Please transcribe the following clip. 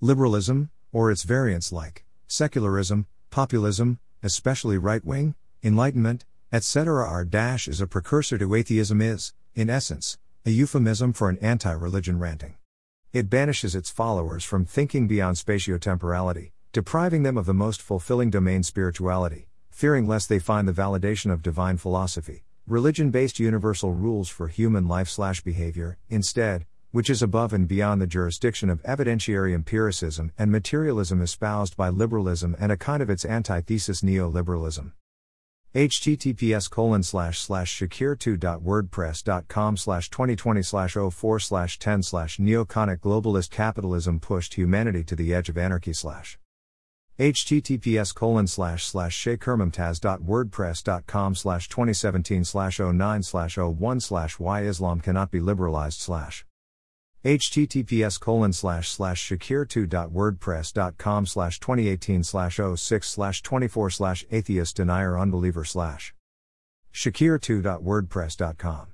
Liberalism, or its variants like secularism, populism, especially right wing, enlightenment, etc. R dash is a precursor to atheism is, in essence, a euphemism for an anti religion ranting. It banishes its followers from thinking beyond spatiotemporality, depriving them of the most fulfilling domain spirituality, fearing lest they find the validation of divine philosophy, religion based universal rules for human life slash behavior, instead, which is above and beyond the jurisdiction of evidentiary empiricism and materialism espoused by liberalism and a kind of its antithesis neoliberalism. Https colon slash slash shakir2.wordpress.com slash 2020 slash 04 slash 10 slash neoconic globalist capitalism pushed humanity to the edge of anarchy slash. Https colon slash slash shakermumtaz.wordpress.com slash 2017 slash 09 slash 01 slash why islam cannot be liberalized slash https colon slash slash shakir2.wordpress.com slash 2018 slash 06 slash 24 slash atheist denier unbeliever slash shakir2.wordpress.com